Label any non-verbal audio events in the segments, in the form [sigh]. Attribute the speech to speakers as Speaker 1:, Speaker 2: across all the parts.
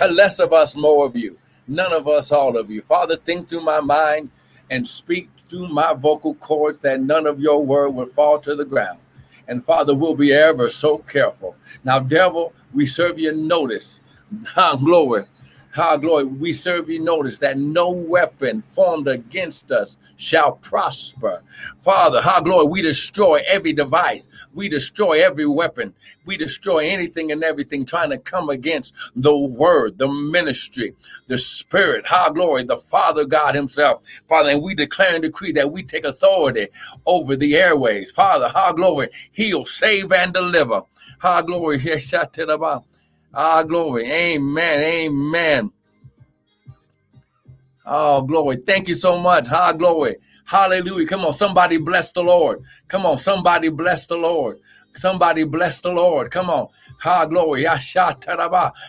Speaker 1: Less of us, more of you. None of us, all of you. Father, think through my mind and speak through my vocal cords that none of your word will fall to the ground. And Father, we'll be ever so careful. Now, devil, we serve you notice. [laughs] glory how glory, we serve you notice that no weapon formed against us shall prosper. Father, how glory, we destroy every device, we destroy every weapon, we destroy anything and everything trying to come against the word, the ministry, the spirit, how glory, the Father God Himself. Father, and we declare and decree that we take authority over the airways. Father, how glory, heal, save, and deliver. How glory, [laughs] Ah, glory. Amen. Amen. Oh, glory. Thank you so much. Ah, glory. Hallelujah. Come on. Somebody bless the Lord. Come on. Somebody bless the Lord. Somebody bless the Lord. Come on. Ha glory.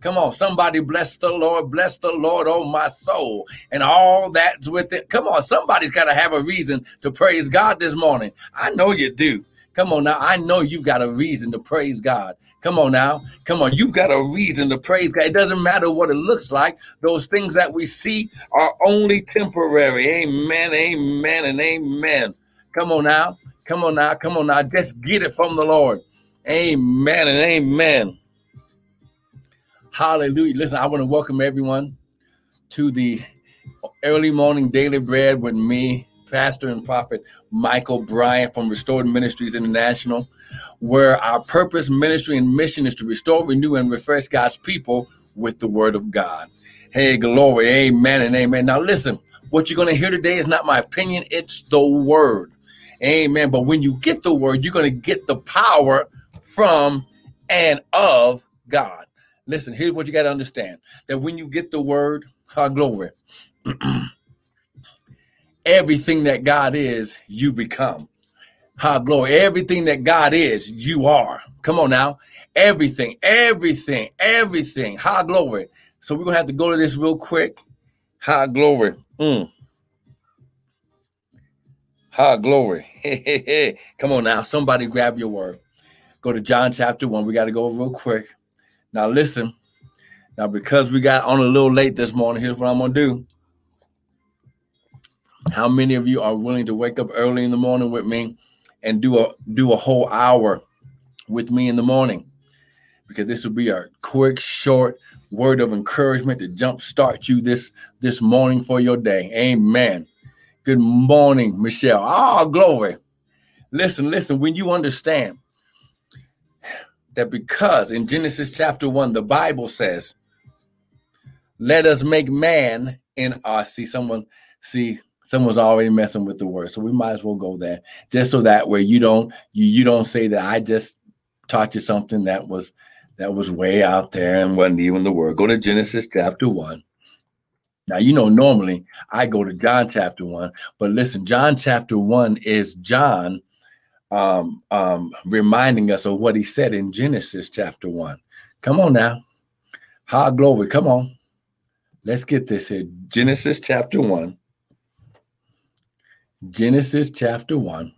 Speaker 1: Come on. Somebody bless the Lord. Bless the Lord, oh my soul. And all that's with it. Come on. Somebody's got to have a reason to praise God this morning. I know you do. Come on now. I know you've got a reason to praise God. Come on now. Come on. You've got a reason to praise God. It doesn't matter what it looks like. Those things that we see are only temporary. Amen. Amen. And amen. Come on now. Come on now. Come on now. Just get it from the Lord. Amen and amen. Hallelujah. Listen, I want to welcome everyone to the early morning daily bread with me, pastor and prophet Michael Bryant from Restored Ministries International, where our purpose, ministry, and mission is to restore, renew, and refresh God's people with the word of God. Hey, glory, amen, and amen. Now, listen, what you're going to hear today is not my opinion, it's the word. Amen. But when you get the word, you're going to get the power from and of God. Listen, here's what you got to understand that when you get the word, our glory. [clears throat] everything that God is, you become. High glory. Everything that God is, you are. Come on now. Everything, everything, everything. High glory. So we're going to have to go to this real quick. High glory. Mm. High glory. [laughs] Come on now. Somebody grab your word. Go to John chapter 1. We got to go real quick. Now, listen. Now, because we got on a little late this morning, here's what I'm going to do. How many of you are willing to wake up early in the morning with me and do a do a whole hour with me in the morning? Because this will be a quick, short word of encouragement to jumpstart you this this morning for your day. Amen. Good morning, Michelle. Ah, oh, glory. Listen, listen, when you understand that because in Genesis chapter 1, the Bible says, let us make man in us. See, someone, see, someone's already messing with the word. So we might as well go there just so that way you don't you you don't say that I just taught you something that was that was way out there and wasn't even the word. Go to Genesis chapter one. Now you know normally I go to John chapter one, but listen, John chapter one is John um um reminding us of what he said in Genesis chapter one. Come on now. High glory. Come on. Let's get this here. Genesis chapter one Genesis chapter 1.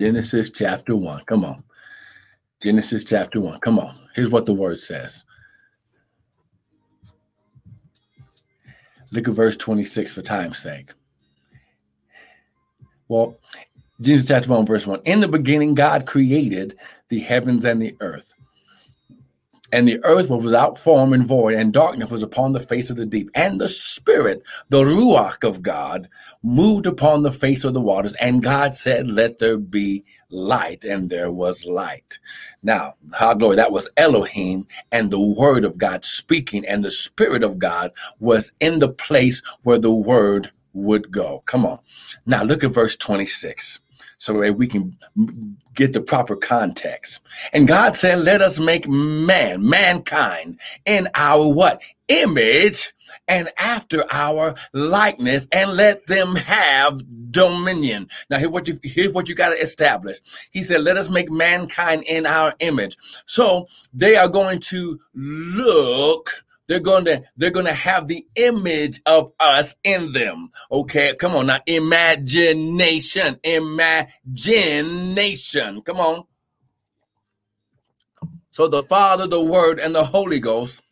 Speaker 1: Genesis chapter 1. Come on. Genesis chapter 1. Come on. Here's what the word says. Look at verse 26 for time's sake. Well, Genesis chapter 1, verse 1. In the beginning, God created the heavens and the earth. And the earth was without form and void, and darkness was upon the face of the deep. And the Spirit, the Ruach of God, moved upon the face of the waters. And God said, Let there be light. And there was light. Now, how glory, that was Elohim and the Word of God speaking, and the Spirit of God was in the place where the Word would go. Come on. Now, look at verse 26 so that we can get the proper context. And God said, let us make man, mankind in our what? Image and after our likeness and let them have dominion. Now here what you here's what you got to establish. He said, let us make mankind in our image. So they are going to look they're to they're to have the image of us in them. Okay, come on now. Imagination, imagination. Come on. So the Father, the Word, and the Holy Ghost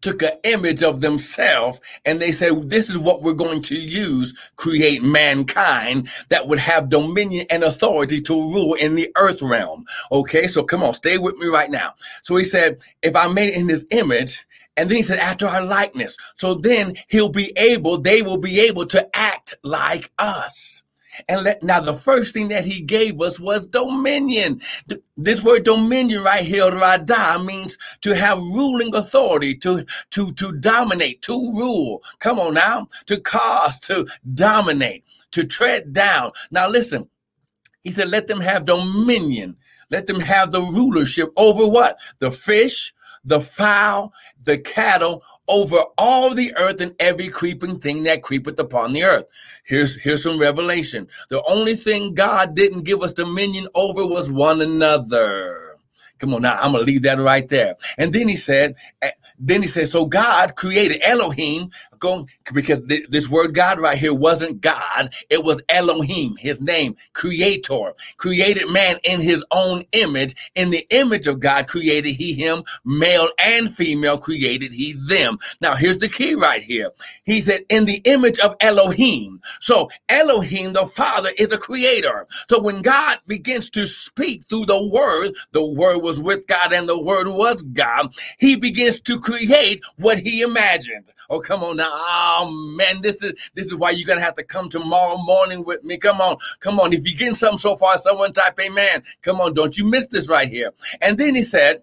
Speaker 1: took an image of themselves and they said, This is what we're going to use, create mankind that would have dominion and authority to rule in the earth realm. Okay, so come on, stay with me right now. So he said, If I made it in his image, and then he said, after our likeness. So then he'll be able, they will be able to act like us. And let, now the first thing that he gave us was dominion. This word dominion right here, rada, means to have ruling authority, to, to, to dominate, to rule. Come on now, to cause, to dominate, to tread down. Now listen, he said, let them have dominion. Let them have the rulership over what? The fish, the fowl, the cattle, over all the earth and every creeping thing that creepeth upon the earth. Here's here's some revelation. The only thing God didn't give us dominion over was one another. Come on now, I'm gonna leave that right there. And then he said, eh, then he said, so God created Elohim Going because th- this word God right here wasn't God, it was Elohim, his name, creator, created man in his own image. In the image of God created he him, male and female created he them. Now here's the key right here. He said, in the image of Elohim. So Elohim, the Father, is a creator. So when God begins to speak through the word, the word was with God and the word was God, he begins to create what he imagined. Oh, come on now. Oh man, this is this is why you're gonna have to come tomorrow morning with me. Come on, come on. If you get something so far, someone type amen. Come on, don't you miss this right here. And then he said,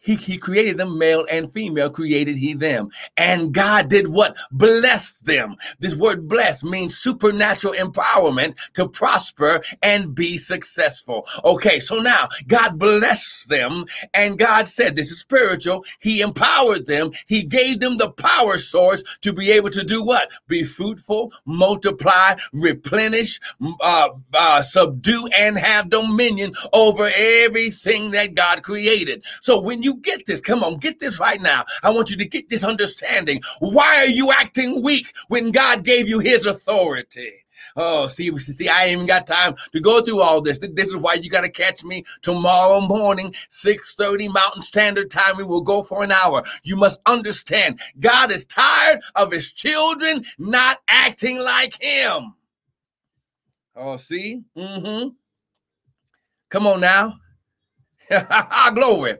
Speaker 1: he, he created them male and female created he them. And god did what? Blessed them. This word bless means supernatural empowerment to prosper and be successful. Okay so now god blessed them and god said this is spiritual. He empowered them. He gave them the power source to be able to do what? Be fruitful multiply replenish uh, uh, subdue and have dominion over everything that god created. So when you get this. Come on, get this right now. I want you to get this understanding. Why are you acting weak when God gave you his authority? Oh, see, see, I ain't even got time to go through all this. This is why you got to catch me tomorrow morning, 6:30 Mountain Standard Time. We will go for an hour. You must understand, God is tired of his children not acting like him. Oh, see? Mm-hmm. Come on now. [laughs] Glory.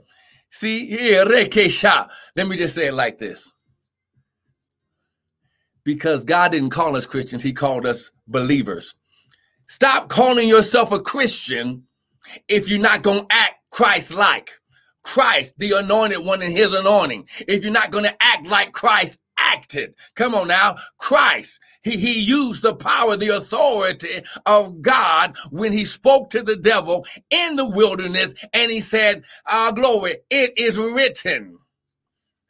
Speaker 1: See, here, rekesha. Let me just say it like this. Because God didn't call us Christians, He called us believers. Stop calling yourself a Christian if you're not going to act Christ like. Christ, the anointed one in his anointing. If you're not going to act like Christ acted. Come on now. Christ, he, he used the power, the authority of God when he spoke to the devil in the wilderness and he said, Our glory, it is written.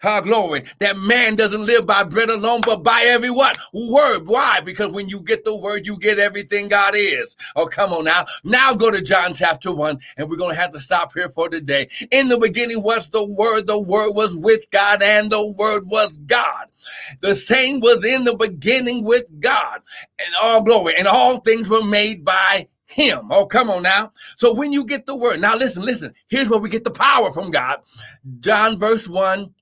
Speaker 1: Our glory. That man doesn't live by bread alone, but by every what? Word. Why? Because when you get the word, you get everything God is. Oh, come on now. Now go to John chapter 1, and we're going to have to stop here for today. In the beginning was the word, the word was with God, and the word was God. The same was in the beginning with God. And all glory, and all things were made by him. Oh, come on now. So when you get the word, now listen, listen. Here's where we get the power from God. John verse 1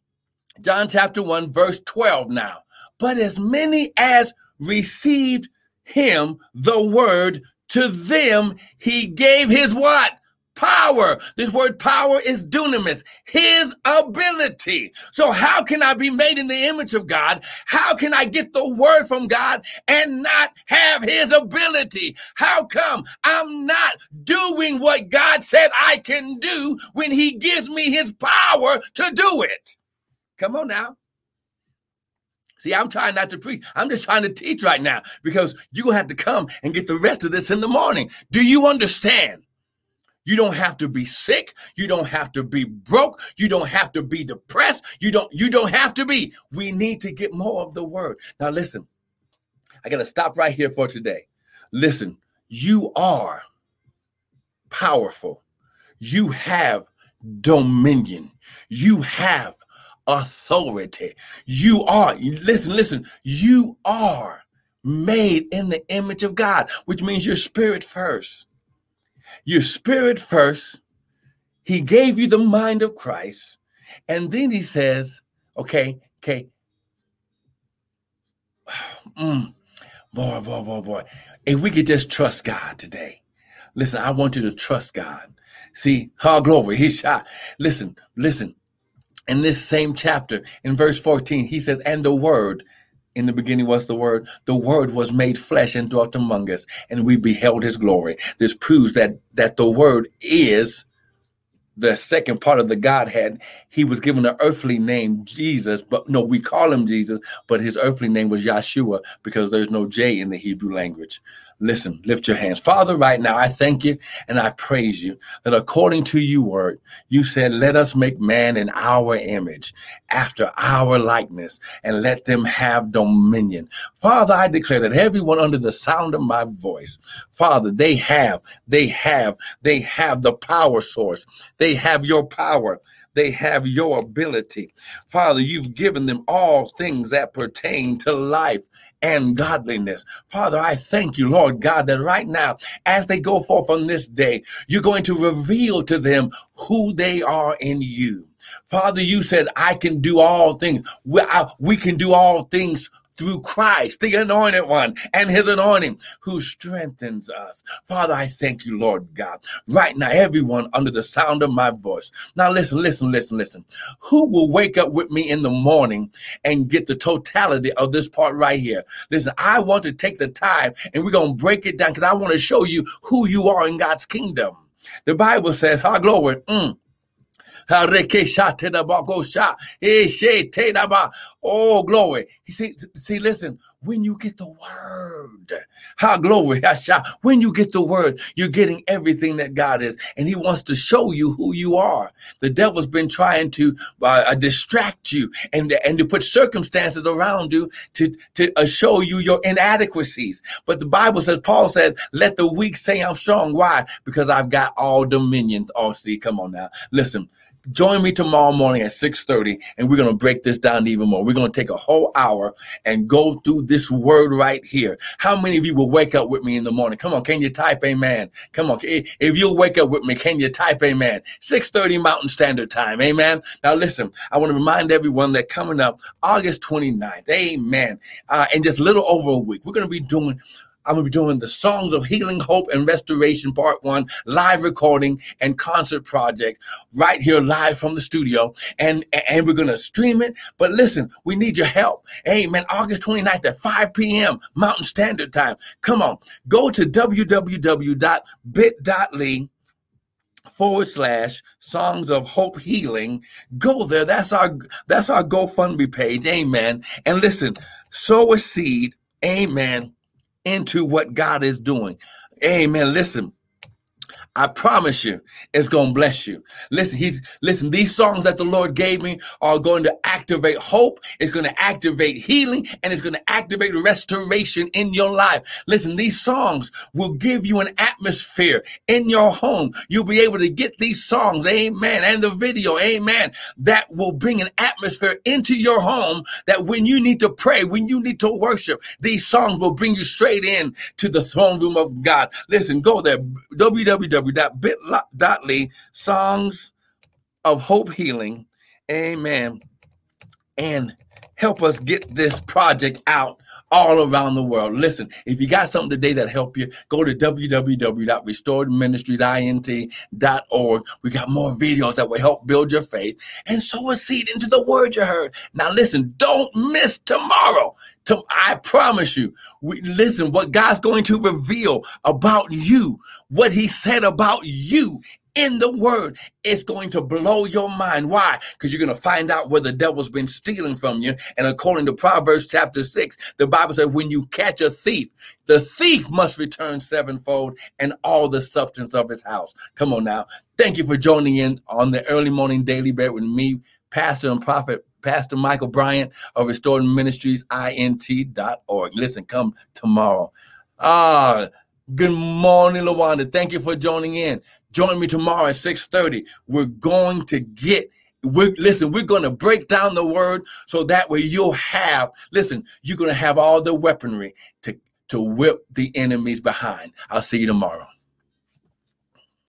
Speaker 1: John chapter 1, verse 12 now. But as many as received him, the word, to them he gave his what? Power. This word power is dunamis, his ability. So, how can I be made in the image of God? How can I get the word from God and not have his ability? How come I'm not doing what God said I can do when he gives me his power to do it? Come on now. See, I'm trying not to preach. I'm just trying to teach right now because you're going to have to come and get the rest of this in the morning. Do you understand? You don't have to be sick. You don't have to be broke. You don't have to be depressed. You don't you don't have to be. We need to get more of the word. Now listen. I got to stop right here for today. Listen, you are powerful. You have dominion. You have authority. You are, listen, listen, you are made in the image of God, which means your spirit first. Your spirit first, he gave you the mind of Christ. And then he says, okay, okay. [sighs] Mm, boy, boy, boy, boy. If we could just trust God today. Listen, I want you to trust God. See, [laughs] how glory, he shot. Listen, listen. In this same chapter, in verse 14, he says, And the word, in the beginning was the word, the word was made flesh and dwelt among us, and we beheld his glory. This proves that that the word is the second part of the Godhead, he was given an earthly name, Jesus, but no, we call him Jesus, but his earthly name was Yeshua because there's no J in the Hebrew language. Listen, lift your hands. Father, right now, I thank you and I praise you that according to your word, you said, let us make man in our image, after our likeness, and let them have dominion. Father, I declare that everyone under the sound of my voice, Father, they have, they have, they have the power source. They have your power they have your ability. Father, you've given them all things that pertain to life and godliness. Father, I thank you, Lord God, that right now, as they go forth on this day, you're going to reveal to them who they are in you. Father, you said, I can do all things. We, I, we can do all things through Christ, the anointed one, and his anointing who strengthens us. Father, I thank you, Lord God. Right now, everyone under the sound of my voice. Now, listen, listen, listen, listen. Who will wake up with me in the morning and get the totality of this part right here? Listen, I want to take the time and we're going to break it down because I want to show you who you are in God's kingdom. The Bible says, "Our glory." Mm, Oh, glory. See, see, listen, when you get the word, how glory, when you get the word, you're getting everything that God is, and He wants to show you who you are. The devil's been trying to uh, uh distract you and, and to put circumstances around you to, to uh, show you your inadequacies. But the Bible says, Paul said, let the weak say I'm strong. Why? Because I've got all dominion. Oh, see, come on now. Listen, Join me tomorrow morning at 6:30 and we're going to break this down even more. We're going to take a whole hour and go through this word right here. How many of you will wake up with me in the morning? Come on, can you type amen? Come on. If you'll wake up with me, can you type amen? 6:30 Mountain Standard Time. Amen. Now listen, I want to remind everyone that coming up August 29th. Amen. Uh, in just little over a week, we're going to be doing I'm going to be doing the Songs of Healing, Hope, and Restoration Part 1 live recording and concert project right here live from the studio. And, and we're going to stream it. But listen, we need your help. Amen. August 29th at 5 p.m. Mountain Standard Time. Come on. Go to www.bit.ly forward slash songs of hope healing go there that's our that's our gofundme page amen and listen sow a seed amen into what God is doing. Amen. Listen, I promise you, it's gonna bless you. Listen, he's listen. These songs that the Lord gave me are going to activate hope. It's going to activate healing, and it's going to activate restoration in your life. Listen, these songs will give you an atmosphere in your home. You'll be able to get these songs, Amen, and the video, Amen, that will bring an atmosphere into your home. That when you need to pray, when you need to worship, these songs will bring you straight in to the throne room of God. Listen, go there, www www.bit.ly songs of hope healing. Amen. And help us get this project out all around the world. Listen, if you got something today that help you, go to www.restoredministriesint.org. We got more videos that will help build your faith and sow a seed into the word you heard. Now listen, don't miss tomorrow. I promise you, we, listen, what God's going to reveal about you, what he said about you in the word it's going to blow your mind. Why? Because you're going to find out where the devil's been stealing from you. And according to Proverbs chapter 6, the Bible says, when you catch a thief, the thief must return sevenfold and all the substance of his house. Come on now. Thank you for joining in on the early morning daily bread with me, Pastor and Prophet Pastor Michael Bryant of Restored Ministries, INT.org. Listen, come tomorrow. Ah, good morning, Lawanda. Thank you for joining in. Join me tomorrow at 6:30. We're going to get we're listen, we're going to break down the word so that way you'll have listen, you're going to have all the weaponry to to whip the enemies behind. I'll see you tomorrow.